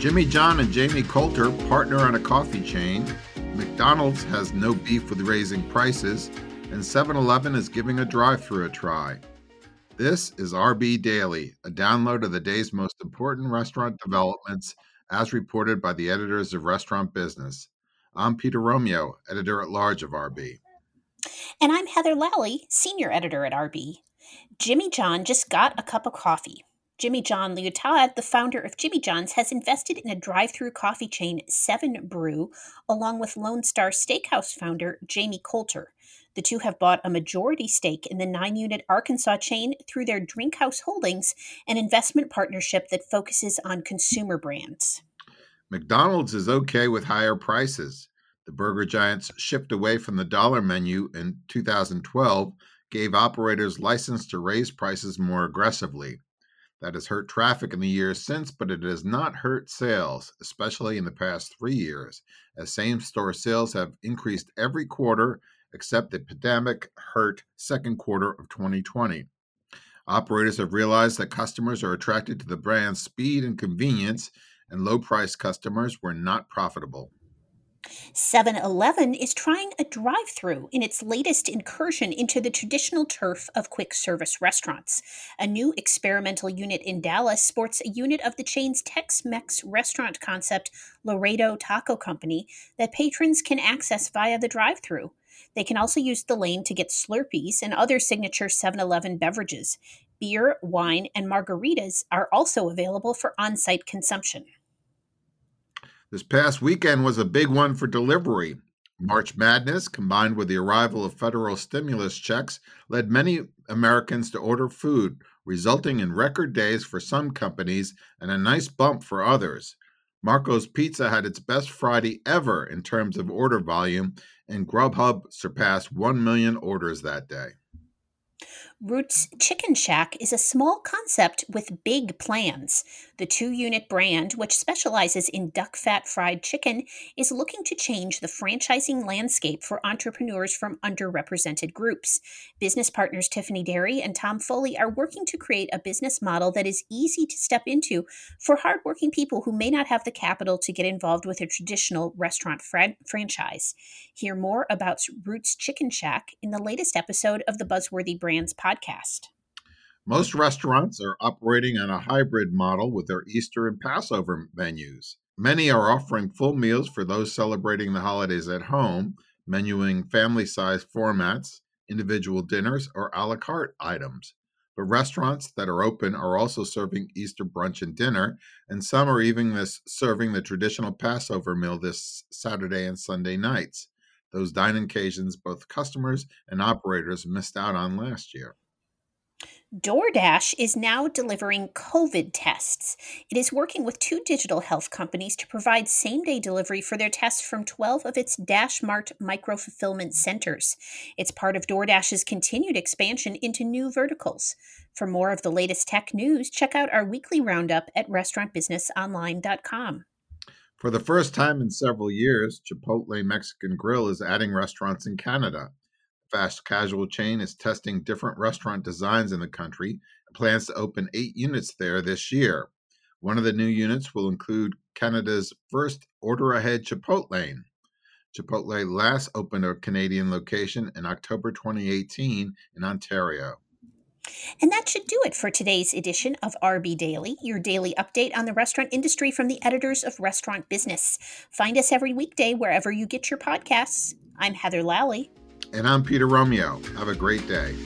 Jimmy John and Jamie Coulter partner on a coffee chain. McDonald's has no beef with raising prices, and 7 Eleven is giving a drive through a try. This is RB Daily, a download of the day's most important restaurant developments as reported by the editors of Restaurant Business. I'm Peter Romeo, editor at large of RB. And I'm Heather Lalley, senior editor at RB. Jimmy John just got a cup of coffee. Jimmy John Liautaud, the founder of Jimmy John's, has invested in a drive through coffee chain, Seven Brew, along with Lone Star Steakhouse founder Jamie Coulter. The two have bought a majority stake in the nine unit Arkansas chain through their Drinkhouse Holdings, an investment partnership that focuses on consumer brands. McDonald's is okay with higher prices. The burger giants shift away from the dollar menu in 2012 gave operators license to raise prices more aggressively. That has hurt traffic in the years since, but it has not hurt sales, especially in the past three years, as same store sales have increased every quarter except the pandemic hurt second quarter of 2020. Operators have realized that customers are attracted to the brand's speed and convenience, and low price customers were not profitable. 7 Eleven is trying a drive through in its latest incursion into the traditional turf of quick service restaurants. A new experimental unit in Dallas sports a unit of the chain's Tex Mex restaurant concept, Laredo Taco Company, that patrons can access via the drive through. They can also use the lane to get Slurpees and other signature 7 Eleven beverages. Beer, wine, and margaritas are also available for on site consumption. This past weekend was a big one for delivery. March Madness, combined with the arrival of federal stimulus checks, led many Americans to order food, resulting in record days for some companies and a nice bump for others. Marco's Pizza had its best Friday ever in terms of order volume, and Grubhub surpassed 1 million orders that day. Roots Chicken Shak is a small concept with big plans. The two unit brand, which specializes in duck fat fried chicken, is looking to change the franchising landscape for entrepreneurs from underrepresented groups. Business partners Tiffany Derry and Tom Foley are working to create a business model that is easy to step into for hardworking people who may not have the capital to get involved with a traditional restaurant fra- franchise. Hear more about Roots Chicken Shak in the latest episode of the Buzzworthy Brands podcast podcast. Most restaurants are operating on a hybrid model with their Easter and Passover menus. Many are offering full meals for those celebrating the holidays at home, menuing family sized formats, individual dinners, or a la carte items. But restaurants that are open are also serving Easter brunch and dinner, and some are even this, serving the traditional Passover meal this Saturday and Sunday nights. Those dining occasions both customers and operators missed out on last year. DoorDash is now delivering COVID tests. It is working with two digital health companies to provide same day delivery for their tests from 12 of its DashMart micro fulfillment centers. It's part of DoorDash's continued expansion into new verticals. For more of the latest tech news, check out our weekly roundup at restaurantbusinessonline.com. For the first time in several years, Chipotle Mexican Grill is adding restaurants in Canada fast casual chain is testing different restaurant designs in the country and plans to open eight units there this year. One of the new units will include Canada's first order ahead Chipotle. Chipotle last opened a Canadian location in October 2018 in Ontario. And that should do it for today's edition of RB Daily, your daily update on the restaurant industry from the editors of Restaurant Business. Find us every weekday wherever you get your podcasts. I'm Heather Lalley. And I'm Peter Romeo. Have a great day.